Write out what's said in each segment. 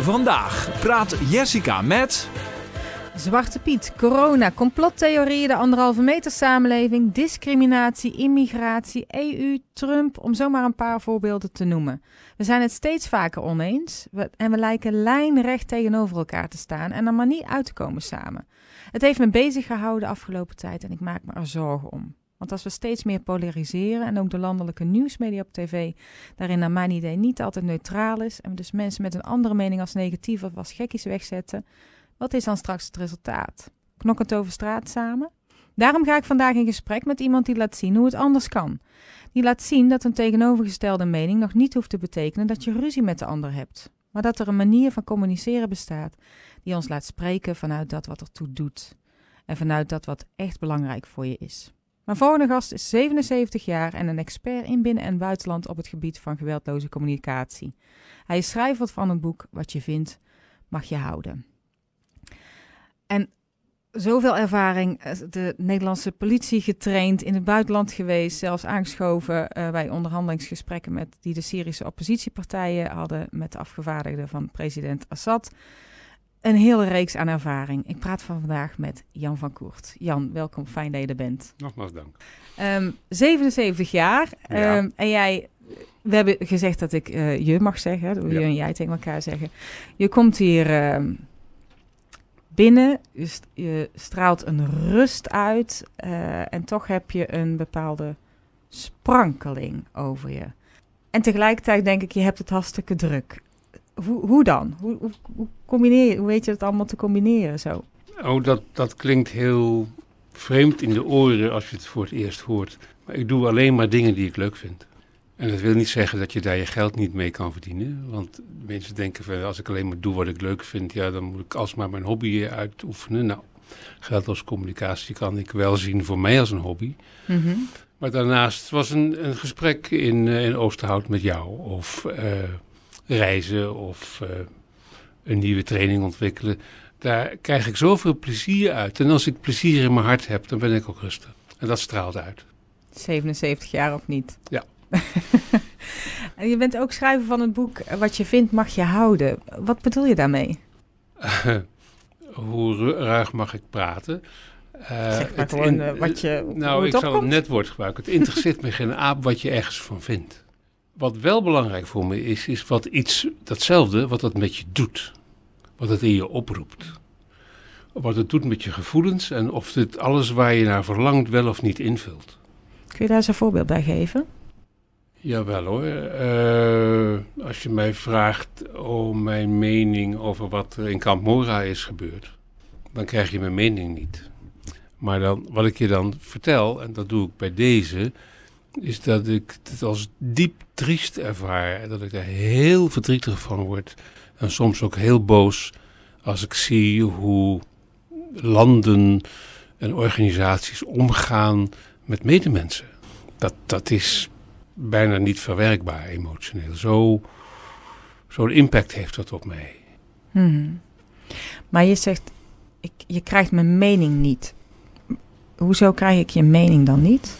Vandaag praat Jessica met. Zwarte Piet, corona, complottheorieën, de anderhalve meter samenleving, discriminatie, immigratie, EU, Trump, om zomaar een paar voorbeelden te noemen. We zijn het steeds vaker oneens en we lijken lijnrecht tegenover elkaar te staan en er maar niet uit te komen samen. Het heeft me bezig gehouden de afgelopen tijd en ik maak me er zorgen om. Want als we steeds meer polariseren en ook de landelijke nieuwsmedia op tv daarin naar mijn idee niet altijd neutraal is en we dus mensen met een andere mening als negatief of als gekkies wegzetten, wat is dan straks het resultaat? Knokkend over straat samen? Daarom ga ik vandaag in gesprek met iemand die laat zien hoe het anders kan. Die laat zien dat een tegenovergestelde mening nog niet hoeft te betekenen dat je ruzie met de ander hebt, maar dat er een manier van communiceren bestaat die ons laat spreken vanuit dat wat ertoe doet en vanuit dat wat echt belangrijk voor je is. Mijn volgende gast is 77 jaar en een expert in binnen- en buitenland op het gebied van geweldloze communicatie. Hij is schrijver van het boek Wat je vindt, mag je houden. En zoveel ervaring, eh, de Nederlandse politie getraind, in het buitenland geweest, zelfs aangeschoven uh, bij onderhandelingsgesprekken met, die de Syrische oppositiepartijen hadden met de afgevaardigden van president Assad. Een hele reeks aan ervaring. Ik praat van vandaag met Jan van Koert. Jan, welkom, fijn dat je er bent. Nogmaals dank. Um, ehm, 77 jaar ja. um, en jij, we hebben gezegd dat ik uh, je mag zeggen, dat ja. je en jij tegen elkaar zeggen. Je komt hier... Um, binnen. Je, je, straalt een rust uit uh, en toch heb je een bepaalde sprankeling over je. En tegelijkertijd denk ik, je hebt het hartstikke druk. Hoe, hoe dan? Hoe, hoe, hoe, combineer, hoe weet je het allemaal te combineren zo? Oh, dat, dat klinkt heel vreemd in de oren als je het voor het eerst hoort. Maar ik doe alleen maar dingen die ik leuk vind. En dat wil niet zeggen dat je daar je geld niet mee kan verdienen. Want mensen denken van als ik alleen maar doe wat ik leuk vind, ja, dan moet ik alsmaar mijn hobby uitoefenen. Nou, geld als communicatie kan ik wel zien voor mij als een hobby. Mm -hmm. Maar daarnaast was een, een gesprek in, uh, in Oosterhout met jou, of uh, reizen, of uh, een nieuwe training ontwikkelen. Daar krijg ik zoveel plezier uit. En als ik plezier in mijn hart heb, dan ben ik ook rustig. En dat straalt uit. 77 jaar of niet? Ja. en je bent ook schrijver van het boek Wat je vindt mag je houden. Wat bedoel je daarmee? hoe ruig mag ik praten? Uh, zeg maar gewoon in, wat je. Nou, ik zal een net woord gebruiken. Het interesseert me geen aap wat je ergens van vindt. Wat wel belangrijk voor me is, is wat iets, datzelfde, wat dat met je doet. Wat het in je oproept. Wat het doet met je gevoelens en of dit alles waar je naar verlangt wel of niet invult. Kun je daar eens een voorbeeld bij geven? Jawel hoor. Uh, als je mij vraagt om mijn mening over wat er in Kamp Mora is gebeurd, dan krijg je mijn mening niet. Maar dan, wat ik je dan vertel, en dat doe ik bij deze, is dat ik het als diep triest ervaar. En dat ik er heel verdrietig van word. En soms ook heel boos als ik zie hoe landen en organisaties omgaan met medemensen. Dat, dat is bijna niet verwerkbaar emotioneel. Zo, zo'n impact heeft dat op mij. Hmm. Maar je zegt, ik, je krijgt mijn mening niet. Hoezo krijg ik je mening dan niet?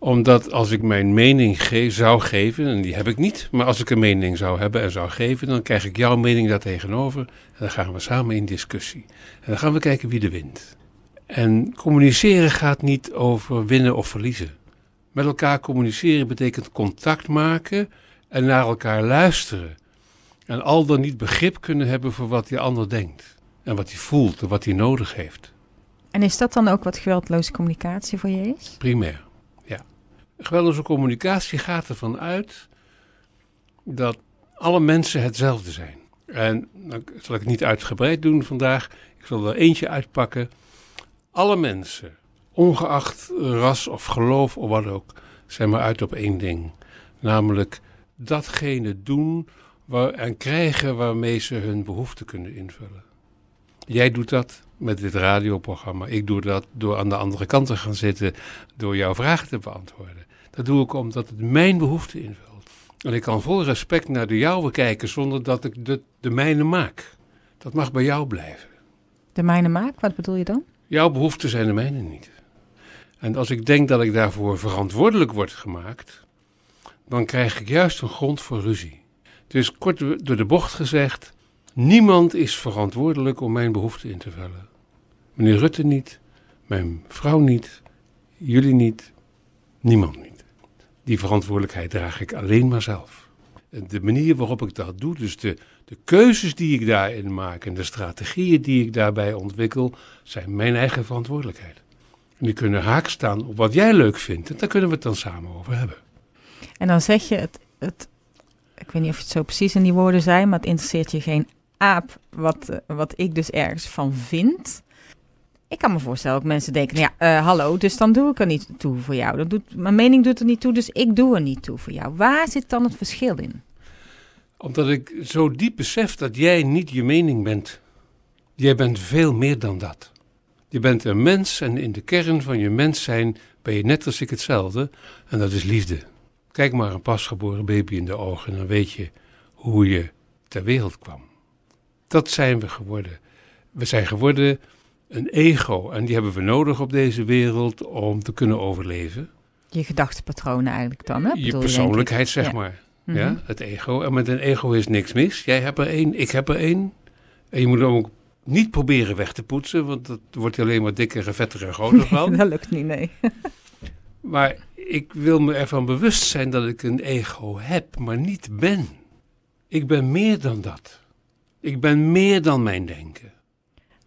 Omdat als ik mijn mening ge zou geven, en die heb ik niet, maar als ik een mening zou hebben en zou geven, dan krijg ik jouw mening daar tegenover. En dan gaan we samen in discussie. En dan gaan we kijken wie er wint. En communiceren gaat niet over winnen of verliezen. Met elkaar communiceren betekent contact maken en naar elkaar luisteren. En al dan niet begrip kunnen hebben voor wat die ander denkt. En wat hij voelt en wat hij nodig heeft. En is dat dan ook wat geweldloze communicatie voor je is? Primair. Geweldloze communicatie gaat ervan uit dat alle mensen hetzelfde zijn. En dan zal ik het niet uitgebreid doen vandaag. Ik zal er eentje uitpakken. Alle mensen ongeacht ras of geloof of wat ook, zijn maar uit op één ding. Namelijk datgene doen waar, en krijgen waarmee ze hun behoeften kunnen invullen. Jij doet dat met dit radioprogramma. Ik doe dat door aan de andere kant te gaan zitten, door jouw vragen te beantwoorden. Dat doe ik omdat het mijn behoeften invult. En ik kan vol respect naar de jouwe kijken zonder dat ik de, de mijne maak. Dat mag bij jou blijven. De mijne maak? Wat bedoel je dan? Jouw behoeften zijn de mijne niet. En als ik denk dat ik daarvoor verantwoordelijk word gemaakt, dan krijg ik juist een grond voor ruzie. Dus kort door de bocht gezegd, Niemand is verantwoordelijk om mijn behoeften in te vullen. Meneer Rutte niet, mijn vrouw niet, jullie niet, niemand niet. Die verantwoordelijkheid draag ik alleen maar zelf. De manier waarop ik dat doe, dus de, de keuzes die ik daarin maak en de strategieën die ik daarbij ontwikkel, zijn mijn eigen verantwoordelijkheid. En die kunnen haak staan op wat jij leuk vindt. En daar kunnen we het dan samen over hebben. En dan zeg je het, het, ik weet niet of het zo precies in die woorden zijn, maar het interesseert je geen aap wat, eh, wat ik dus ergens van vind. Ik kan me voorstellen dat mensen denken, nou ja, eh, hallo, dus dan doe ik er niet toe voor jou. Dat doet, mijn mening doet er niet toe, dus ik doe er niet toe voor jou. Waar zit dan het verschil in? Omdat ik zo diep besef dat jij niet je mening bent. Jij bent veel meer dan dat. Je bent een mens en in de kern van je mens zijn ben je net als ik hetzelfde. En dat is liefde. Kijk maar een pasgeboren baby in de ogen en dan weet je hoe je ter wereld kwam. Dat zijn we geworden. We zijn geworden een ego en die hebben we nodig op deze wereld om te kunnen overleven. Je gedachtepatronen eigenlijk dan, hè? Je persoonlijkheid, zeg Ja. maar. Mhm. Ja, het ego. En met een ego is niks mis. Jij hebt er één, ik heb er één. En je moet hem ook niet proberen weg te poetsen, want dat wordt alleen maar dikker en vetter en groter van. dat lukt niet, nee. Maar ik wil me ervan bewust zijn dat ik een ego heb, maar niet ben. Ik ben meer dan dat. Ik ben meer dan mijn denken.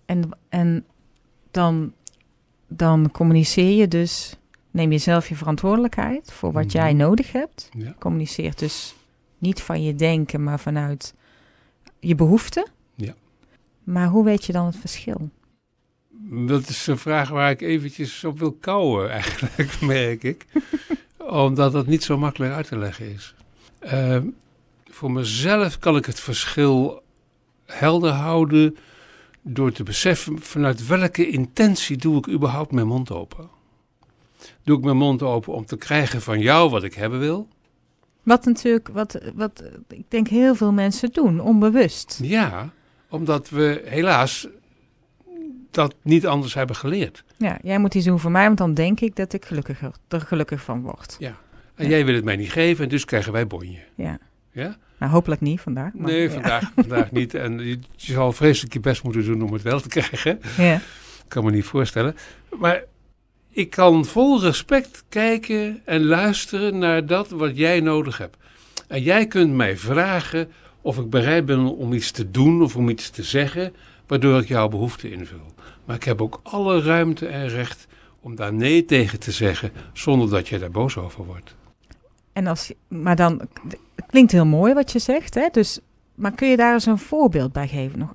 En, en dan, dan communiceer je dus, neem je zelf je verantwoordelijkheid voor wat Mhm. jij nodig hebt. Ja. Communiceert dus niet van je denken, maar vanuit je behoeften. Ja. Maar hoe weet je dan het verschil? Dat is een vraag waar ik eventjes op wil kouwen, eigenlijk, merk ik. Omdat dat niet zo makkelijk uit te leggen is. Ehm, voor mezelf kan ik het verschil helder houden door te beseffen vanuit welke intentie doe ik überhaupt mijn mond open. Doe ik mijn mond open om te krijgen van jou wat ik hebben wil? Wat natuurlijk, wat, wat ik denk heel veel mensen doen, onbewust. Ja, omdat we helaas dat niet anders hebben geleerd. Ja, jij moet iets doen voor mij, want dan denk ik dat ik gelukkiger, er gelukkig van word. En Ja. jij wil het mij niet geven en dus krijgen wij bonje. Ja. Ja? Nou, hopelijk niet vandaag. maar Nee, ja. vandaag, vandaag niet. En je, je zal vreselijk je best moeten doen om het wel te krijgen. Ja. Ik kan me niet voorstellen. Maar ik kan vol respect kijken en luisteren naar dat wat jij nodig hebt. En jij kunt mij vragen of ik bereid ben om iets te doen of om iets te zeggen, waardoor ik jouw behoefte invul. Maar ik heb ook alle ruimte en recht om daar nee tegen te zeggen, zonder dat je daar boos over wordt. En als, maar dan, het klinkt heel mooi wat je zegt, hè? Dus, maar kun je daar eens een voorbeeld bij geven? Nog,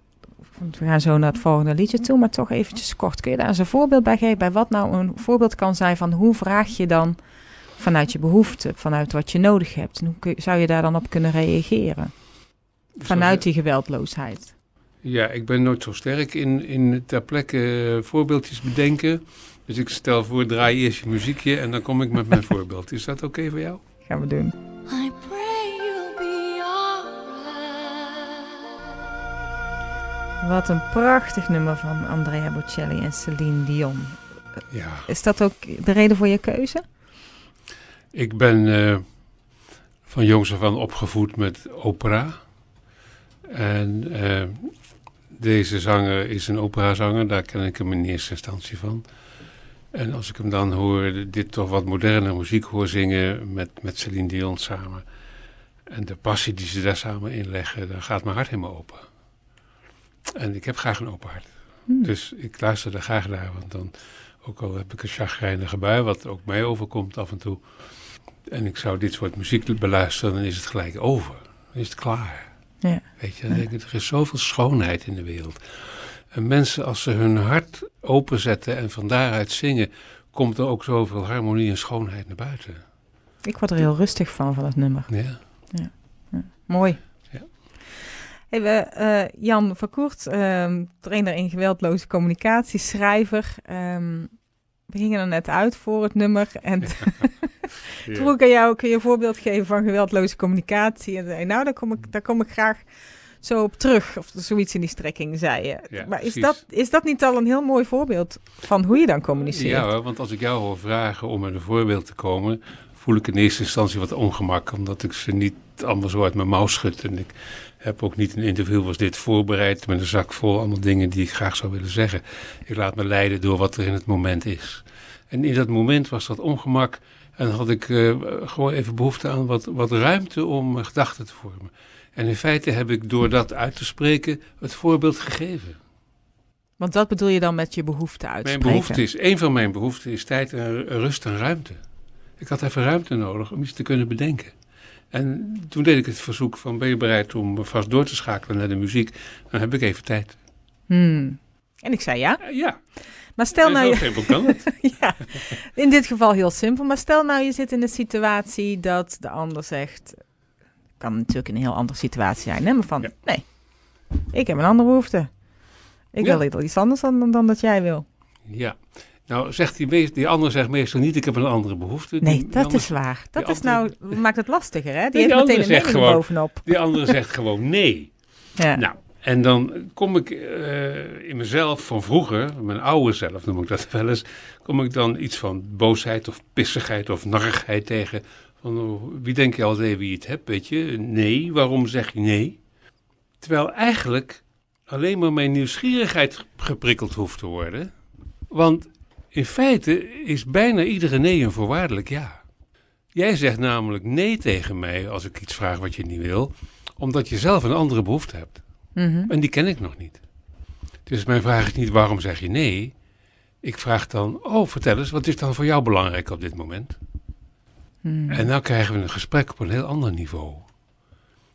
we gaan zo naar het volgende liedje toe, maar toch eventjes kort. Kun je daar eens een voorbeeld bij geven? Bij wat nou een voorbeeld kan zijn van hoe vraag je dan vanuit je behoefte, vanuit wat je nodig hebt? En hoe kun zou je daar dan op kunnen reageren? Vanuit die geweldloosheid. Ja, ik ben nooit zo sterk in, in ter plekke eh, voorbeeldjes bedenken. Dus ik stel voor, draai eerst je muziekje en dan kom ik met mijn voorbeeld. Is dat oké voor jou? Gaan we doen. I pray you'll be. Wat een prachtig nummer van Andrea Bocelli en Celine Dion. Ja. Is dat ook de reden voor je keuze? Ik ben eh, van jongs af aan opgevoed met opera. En eh, deze zanger is een operazanger, daar ken ik hem in eerste instantie van. En als ik hem dan hoor, dit toch wat moderne muziek hoor zingen met, met Celine Dion samen. En de passie die ze daar samen inleggen, dan gaat mijn hart helemaal open. En ik heb graag een open hart. Hmm. Dus ik luister er graag naar, want dan, ook al heb ik een chagrijnige bui, wat ook mij overkomt af en toe. En ik zou dit soort muziek beluisteren, dan is het gelijk over. Dan is het klaar. Ja. Weet je, dan denk ik, er is zoveel schoonheid in de wereld. En mensen, als ze hun hart openzetten en van daaruit zingen, komt er ook zoveel harmonie en schoonheid naar buiten. Ik word er heel rustig van, van het nummer. Ja. Mooi. Ja. Hey, we, eh, Jan Verkoert, ehm, trainer in geweldloze communicatie, schrijver. ehm, we gingen er net uit voor het nummer. En toen vroeg ik aan jou, kun je een voorbeeld geven van geweldloze communicatie? En zei, nou, daar kom, ik, daar kom ik graag zo op terug. Of zoiets in die strekking, zei je. Ja, maar is precies. dat, is dat niet al een heel mooi voorbeeld van hoe je dan communiceert? Ja, want als ik jou hoor vragen om met een voorbeeld te komen, voel ik in eerste instantie wat ongemak, omdat ik ze niet allemaal zo uit mijn mouw schud. En ik heb ook niet een interview als dit voorbereid met een zak vol allemaal dingen die ik graag zou willen zeggen. Ik laat me leiden door wat er in het moment is. En in dat moment was dat ongemak en had ik eh, gewoon even behoefte aan wat, wat ruimte om mijn gedachten te vormen. En in feite heb ik door dat uit te spreken het voorbeeld gegeven. Want wat bedoel je dan met je behoefte uitspreken? Mijn behoefte is, een van mijn behoeften is tijd en rust en ruimte. Ik had even ruimte nodig om iets te kunnen bedenken. En toen deed ik het verzoek van ben je bereid om vast door te schakelen naar de muziek? Dan heb ik even tijd. Hmm. En ik zei ja. Uh, ja. Maar stel nou... Je... Simpel kan het. ja, in dit geval heel simpel. Maar stel nou je zit in een situatie dat de ander zegt... Kan natuurlijk een heel andere situatie zijn. Hè? Maar van, ja. nee, ik heb een andere behoefte. Ik ja. wil iets anders dan, dan, dan dat jij wil. Ja. Nou, zegt die, meest, die ander zegt meestal niet, ik heb een andere behoefte. Nee, die, dat is waar. Dat is nou, maakt het lastiger, hè? Die, die heeft meteen een mening gewoon, bovenop. Die andere zegt gewoon nee. Ja. Nou, en dan kom ik uh, in mezelf van vroeger, mijn oude zelf noem ik dat wel eens, kom ik dan iets van boosheid of pissigheid of narrigheid tegen. Van, oh, wie denk je al even wie je het hebt, weet je? Nee, waarom zeg je nee? Terwijl eigenlijk alleen maar mijn nieuwsgierigheid geprikkeld hoeft te worden. Want in feite is bijna iedere nee een voorwaardelijk ja. Jij zegt namelijk nee tegen mij als ik iets vraag wat je niet wil, omdat je zelf een andere behoefte hebt. Mm -hmm. En die ken ik nog niet. Dus mijn vraag is niet waarom zeg je nee. Ik vraag dan, oh vertel eens, wat is dan voor jou belangrijk op dit moment? Mm. En dan krijgen we een gesprek op een heel ander niveau.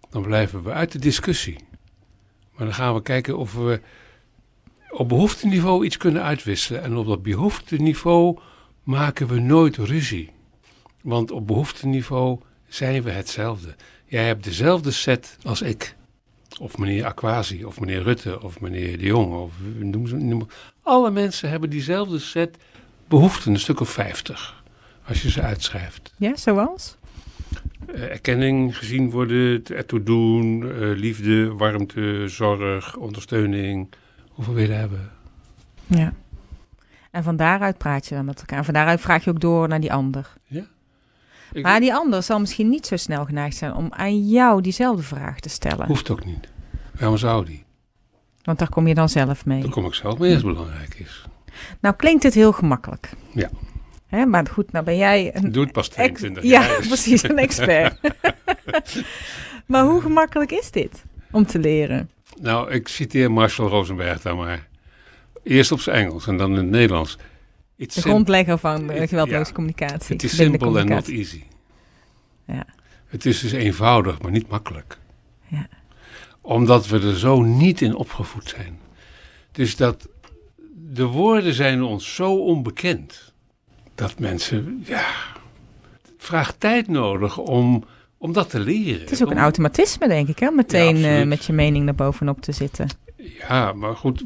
Dan blijven we uit de discussie. Maar dan gaan we kijken of we op behoefteniveau iets kunnen uitwisselen. En op dat behoefteniveau maken we nooit ruzie. Want op behoefteniveau zijn we hetzelfde. Jij hebt dezelfde set als ik. Of meneer Aquasi, of meneer Rutte, of meneer De Jong. Of, noem ze, noem, alle mensen hebben diezelfde set behoeften, een stuk of vijftig. Als je ze uitschrijft. Ja, zoals? Uh, erkenning, gezien worden, ertoe doen, uh, liefde, warmte, zorg, ondersteuning. Hoeveel wil je hebben? Ja. En van daaruit praat je dan met elkaar. En van daaruit vraag je ook door naar die ander. Ja. Ik Maar die ander zal misschien niet zo snel geneigd zijn om aan jou diezelfde vraag te stellen. Hoeft ook niet. Waarom zou die? Want daar kom je dan zelf mee. Daar kom ik zelf mee als het belangrijk is. Nou klinkt het heel gemakkelijk. Ja. Hè, maar goed, nou ben jij een... Doe het pas ex- 22 Ja, jaar. precies, een expert. maar hoe gemakkelijk is dit om te leren? Nou, ik citeer Marshall Rosenberg dan maar. Eerst op zijn Engels en dan in het Nederlands. It's De grondlegger van Het- geweldloze ja. communicatie. Het is simple and not easy. Ja. Het is dus eenvoudig, maar niet makkelijk. Ja. Omdat we er zo niet in opgevoed zijn. Dus dat de woorden zijn ons zo onbekend. Dat mensen, ja, het vraagt tijd nodig om, om dat te leren. Het is ook een Om- automatisme, denk ik, hè? meteen Ja, eh, met je mening naar bovenop te zitten. Ja, maar goed.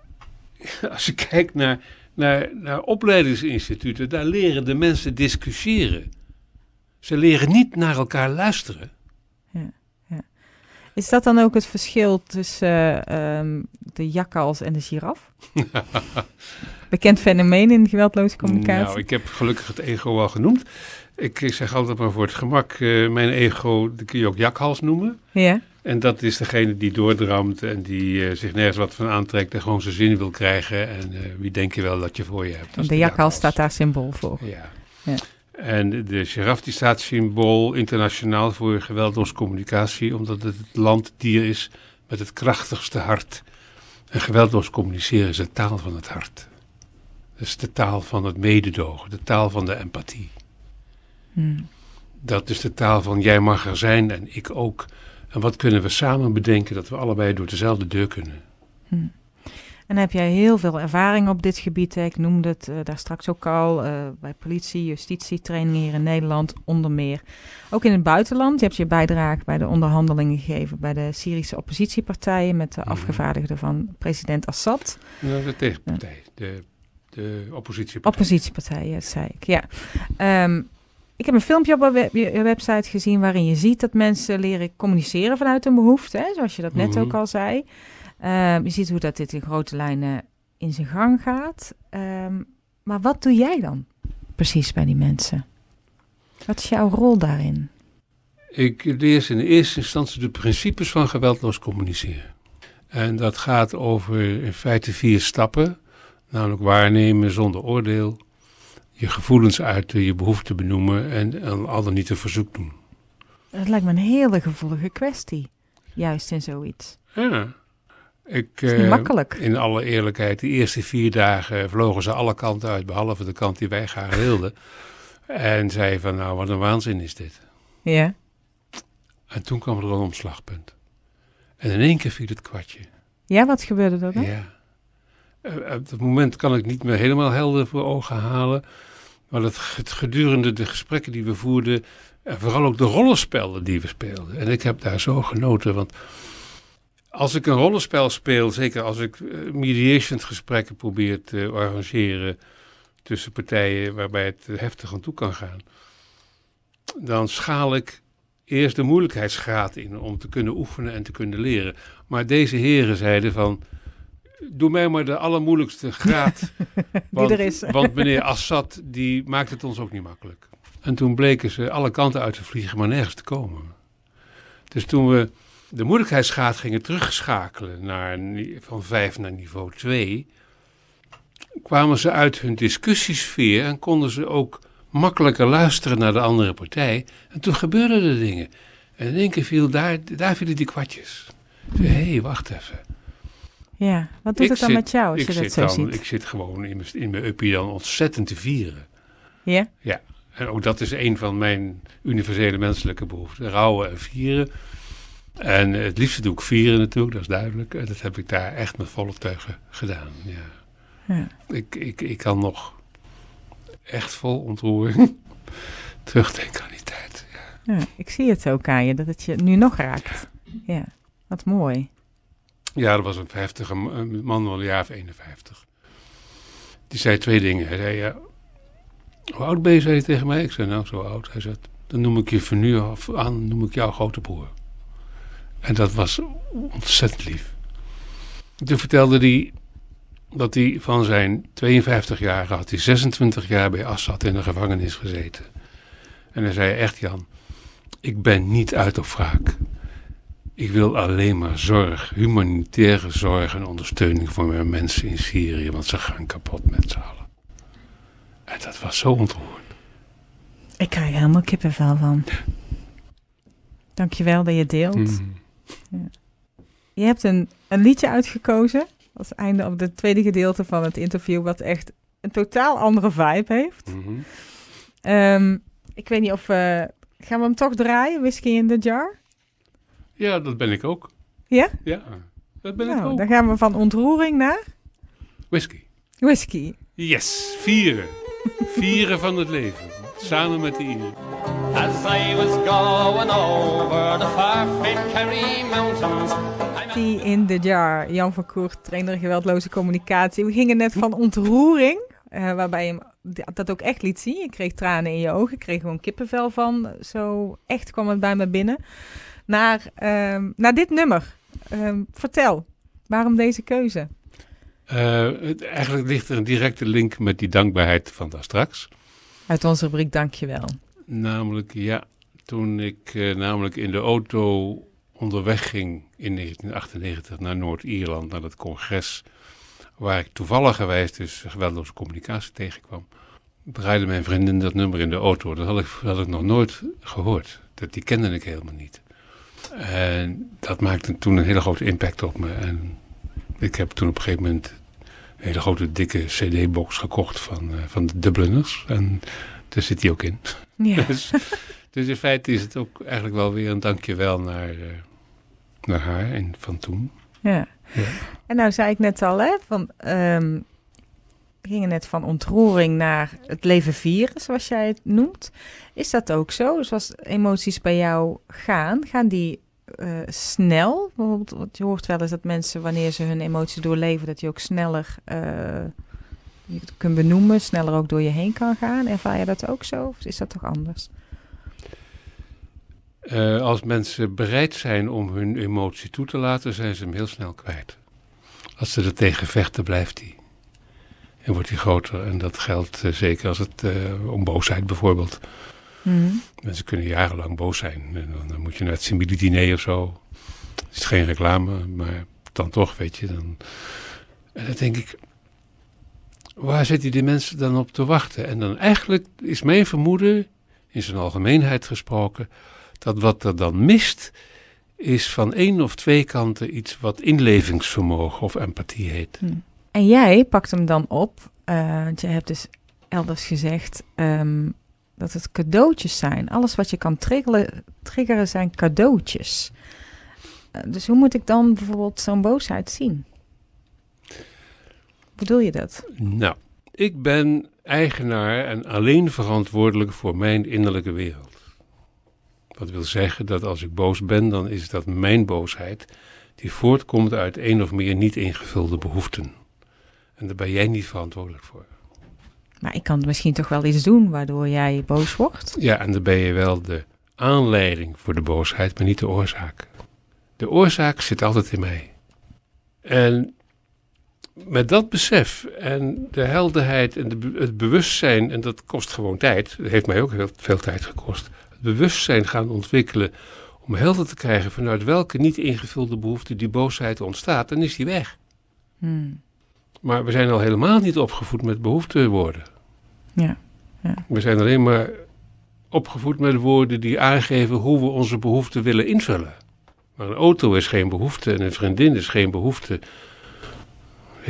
Als je kijkt naar, naar, naar opleidingsinstituten, daar leren de mensen discussiëren. Ze leren niet naar elkaar luisteren. Is dat dan ook het verschil tussen eh, ehm, de jakkals en de giraf? Bekend fenomeen in geweldloze communicatie. Nou, ik heb gelukkig het ego al genoemd. Ik, zeg altijd maar voor het gemak, eh, mijn ego die kun je ook jakhals noemen. Ja, En dat is degene die doordramt en die eh, zich nergens wat van aantrekt en gewoon zijn zin wil krijgen. En eh, wie denk je wel dat je voor je hebt? Dat is de jakhals staat daar symbool voor. Ja. Ja. En de- giraf die staat symbool internationaal voor geweldloze communicatie, omdat het het landdier is met het krachtigste hart. En geweldloos communiceren is de taal van het hart. Dat is de taal van het mededogen, de taal van de empathie. Hmm. Dat is de taal van jij mag er zijn en ik ook. En wat kunnen we samen bedenken dat we allebei door dezelfde deur kunnen? En heb jij heel veel ervaring op dit gebied. Hè? Ik noemde het eh, daar straks ook al. eh, bij politie, justitie, trainingen hier in Nederland, onder meer. Ook in het buitenland. Je hebt je bijdrage bij de onderhandelingen gegeven bij de Syrische oppositiepartijen met de Mhm. afgevaardigden van president Assad. De tegenpartij, de, de oppositiepartij. Oppositiepartijen, dat zei ik, ja. Ehm, ik heb een filmpje op je web- je website gezien waarin je ziet dat mensen leren communiceren vanuit een behoefte, hè, zoals je dat net Mhm. ook al zei. Ehm, je ziet hoe dat dit in grote lijnen in zijn gang gaat. Ehm, maar wat doe jij dan precies bij die mensen? Wat is jouw rol daarin? Ik leer ze in eerste instantie de principes van geweldloos communiceren. En dat gaat over in feite vier stappen. Namelijk waarnemen zonder oordeel, je gevoelens uiten, je behoeften benoemen en, en al dan niet een verzoek doen. Dat lijkt me een hele gevoelige kwestie. Juist in zoiets. Ja. Ik, Het is niet eh, makkelijk. In alle eerlijkheid, de eerste vier dagen vlogen ze alle kanten uit, behalve de kant die wij graag wilden. En zei van, nou wat een waanzin is dit. Ja. En toen kwam er een omslagpunt. En in één keer viel het kwartje. Ja, wat gebeurde er dan? Ja. Eh, Op het moment kan ik niet meer helemaal helder voor ogen halen. Maar het gedurende de gesprekken die we voerden. En vooral ook de rollenspellen die we speelden. En ik heb daar zo genoten. Want als ik een rollenspel speel, zeker als ik eh, mediation gesprekken probeer te arrangeren. tussen partijen waarbij het heftig aan toe kan gaan. dan schaal ik eerst de moeilijkheidsgraad in om te kunnen oefenen en te kunnen leren. Maar deze heren zeiden van. Doe mij maar de allermoeilijkste graad. want, er is. want meneer Assad, die maakt het ons ook niet makkelijk. En toen bleken ze alle kanten uit te vliegen, maar nergens te komen. Dus toen we de moeilijkheidsgraad gingen terugschakelen naar, van 5 naar niveau 2, kwamen ze uit hun discussiesfeer en konden ze ook makkelijker luisteren naar de andere partij. En toen gebeurden er dingen. En in één keer viel daar, daar vielen die kwartjes. Hé, hey, wacht even. Ja. Wat doet Ik het dan zit- met jou als ik je dat zit zo dan, ziet? Ik zit gewoon in mijn, in mijn uppie dan ontzettend te vieren. Ja? En ook dat is een van mijn universele menselijke behoeften. Rouwen en vieren. En het liefste doe ik vieren natuurlijk, dat is duidelijk. En dat heb ik daar echt met volle teugen gedaan. Ja. Ja. Ik, ik, ik kan nog echt vol ontroering terugdenken aan die tijd. Ja. ja. Ik zie het ook aan je, dat het je nu nog raakt. Ja. Wat mooi. Ja, dat was een heftige man van een jaar of 51. Die zei twee dingen. Hij zei, ja, hoe oud ben je, zei hij tegen mij. Ik zei, nou, zo oud. Hij zei, dan noem ik je van nu af aan, noem ik jou grote broer. En dat was ontzettend lief. Toen vertelde hij dat hij van zijn 52 jaar had hij 26 jaar bij Assad in de gevangenis gezeten. En hij zei, echt Jan, ik ben niet uit op wraak. Ik wil alleen maar zorg, humanitaire zorg en ondersteuning voor mijn mensen in Syrië, want ze gaan kapot met z'n allen. En dat was zo ontroerend. Ik krijg er helemaal kippenvel van. Dankjewel dat je deelt. Mm. Je hebt een, een liedje uitgekozen als einde op het tweede gedeelte van het interview, wat echt een totaal andere vibe heeft. Mhm. Ehm, ik weet niet of we... Gaan we hem toch draaien? Whisky in the jar? Ja, dat ben ik ook. Ja? Ja, dat ben ik nou, ook. dan gaan we van ontroering naar Whisky. whisky. Yes, vieren. vieren van het leven. Samen met de Ieren. As I was going over the Kerry Mountains, in the jar. Jan van Koert, trainer geweldloze communicatie. We gingen net van ontroering, eh, waarbij je dat ook echt liet zien. Je kreeg tranen in je ogen, kreeg gewoon kippenvel van. Zo echt kwam het bij me binnen. Naar, ehm, naar dit nummer. Ehm, vertel, waarom deze keuze? Eh, het, eigenlijk ligt er een directe link met die dankbaarheid van daar straks. Uit onze rubriek Dankjewel. Namelijk, ja, toen ik eh, namelijk in de auto onderweg ging in 1998 naar Noord-Ierland, naar het congres, waar ik toevallig geweest dus geweldloze communicatie tegenkwam, draaide mijn vriendin dat nummer in de auto. Dat had ik, had ik nog nooit gehoord. Dat, die kende ik helemaal niet. En dat maakte toen een hele grote impact op me. En ik heb toen op een gegeven moment een hele grote dikke cd-box gekocht van, eh, van de Dubliners. En daar zit die ook in. Ja. Dus, dus in feite is het ook eigenlijk wel weer een dankjewel naar, eh, naar haar en van toen. Ja. Ja. En nou zei ik net al, hè, van, ehm, we gingen net van ontroering naar het leven vieren, zoals jij het noemt. Is dat ook zo? Zoals emoties bij jou gaan, gaan die eh, snel? Bijvoorbeeld, want je hoort wel eens dat mensen, wanneer ze hun emoties doorleven, dat je ook sneller eh, je kunt benoemen, sneller ook door je heen kan gaan. Ervaar je dat ook zo? Of is dat toch anders? Eh, als mensen bereid zijn om hun emotie toe te laten, zijn ze hem heel snel kwijt. Als ze er tegen vechten, blijft die. En wordt die groter. En dat geldt eh, zeker als het eh, om boosheid bijvoorbeeld Mhm. Mensen kunnen jarenlang boos zijn. En dan, dan moet je naar het Simili-diner of zo. Het is geen reclame, maar dan toch, weet je. Dan... En dan denk ik, waar zitten die mensen dan op te wachten? En dan eigenlijk is mijn vermoeden, in zijn algemeenheid gesproken, dat wat er dan mist, is van één of twee kanten iets wat inlevingsvermogen of empathie heet. En jij pakt hem dan op. eh, je hebt dus elders gezegd ehm, dat het cadeautjes zijn. Alles wat je kan triggeren, triggeren zijn cadeautjes. Eh, dus hoe moet ik dan bijvoorbeeld zo'n boosheid zien? Bedoel je dat? Nou, ik ben eigenaar en alleen verantwoordelijk voor mijn innerlijke wereld. Wat wil zeggen dat als ik boos ben, dan is dat mijn boosheid die voortkomt uit één of meer niet ingevulde behoeften. En daar ben jij niet verantwoordelijk voor. Maar ik kan misschien toch wel iets doen waardoor jij boos wordt? Ja, en dan ben je wel de aanleiding voor de boosheid, maar niet de oorzaak. De oorzaak zit altijd in mij. En met dat besef en de helderheid en de, het bewustzijn, en dat kost gewoon tijd, dat heeft mij ook heel veel tijd gekost, het bewustzijn gaan ontwikkelen om helder te krijgen vanuit welke niet ingevulde behoefte die boosheid ontstaat, dan is die weg. Hmm. Maar we zijn al helemaal niet opgevoed met behoeftewoorden. Ja, ja. We zijn alleen maar opgevoed met woorden die aangeven hoe we onze behoeften willen invullen. Maar een auto is geen behoefte en een vriendin is geen behoefte.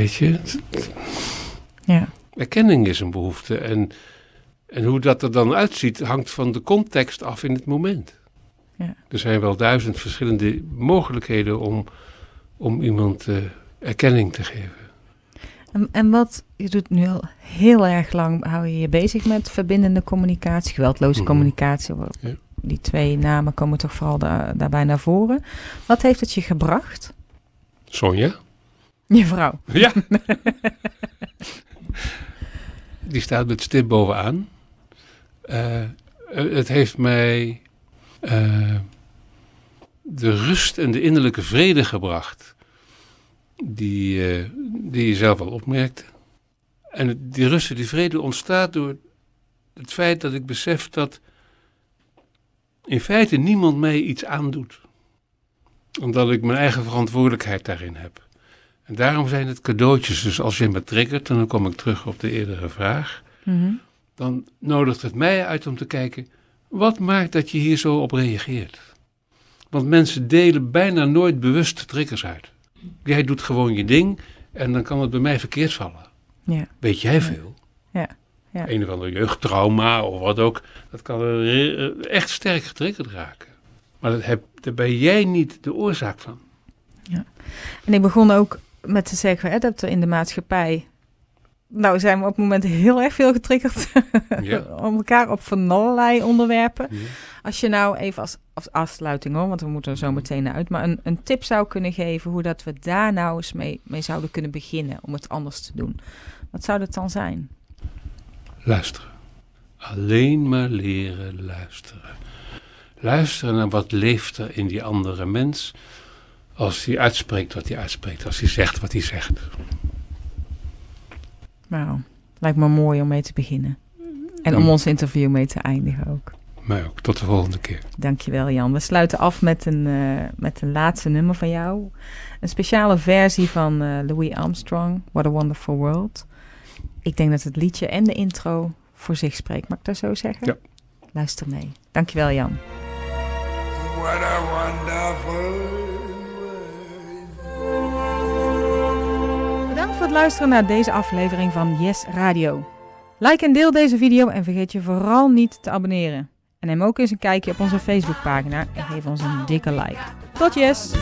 Weet je, Ja. erkenning is een behoefte. En, en hoe dat er dan uitziet hangt van de context af in het moment. Ja. Er zijn wel duizend verschillende mogelijkheden om, om iemand eh, erkenning te geven. En, en wat, je doet nu al heel erg lang, hou je je bezig met verbindende communicatie, geweldloze Mhm. communicatie. Ja. Die twee namen komen toch vooral da- daarbij naar voren. Wat heeft het je gebracht? Sonja? Je vrouw. Ja. Die staat met stip bovenaan. Eh, het heeft mij eh, de rust en de innerlijke vrede gebracht. Die, eh, die je zelf al opmerkte. En die rust en die vrede ontstaat door het feit dat ik besef dat in feite niemand mij iets aandoet. Omdat ik mijn eigen verantwoordelijkheid daarin heb. En daarom zijn het cadeautjes. Dus als je me triggert, en dan kom ik terug op de eerdere vraag, Mhm. dan nodigt het mij uit om te kijken, wat maakt dat je hier zo op reageert? Want mensen delen bijna nooit bewust triggers uit. Jij doet gewoon je ding en dan kan het bij mij verkeerd vallen. Ja. Weet jij veel? Ja, ja. Een of ander jeugdtrauma of wat ook, dat kan eh, echt sterk getriggerd raken. Maar dat heb, daar ben jij niet de oorzaak van. En ik begon ook met te zeggen hè, dat we in de maatschappij. Nou, zijn we op het moment heel erg veel getriggerd Ja. om elkaar op van allerlei onderwerpen. Ja. Als je nou even als, als afsluiting hoor, want we moeten er zo meteen uit, maar een, een tip zou kunnen geven hoe dat we daar nou eens mee, mee zouden kunnen beginnen om het anders te doen. Wat zou dat dan zijn? Luisteren. Alleen maar leren luisteren. Luisteren naar wat leeft er in die andere mens. Als hij uitspreekt wat hij uitspreekt. Als hij zegt wat hij zegt. Nou, lijkt me mooi om mee te beginnen. En om ons interview mee te eindigen ook. Maar ook tot de volgende keer. Dankjewel Jan. We sluiten af met een, eh, met een laatste nummer van jou. Een speciale versie van eh, Louis Armstrong, What a Wonderful World. Ik denk dat het liedje en de intro voor zich spreekt. Mag ik dat zo zeggen? Ja. Luister mee. Dankjewel Jan. What a wonderful luisteren naar deze aflevering van Yes Radio. Like en deel deze video en vergeet je vooral niet te abonneren. En neem ook eens een kijkje op onze Facebookpagina en geef ons een dikke like. Tot yes!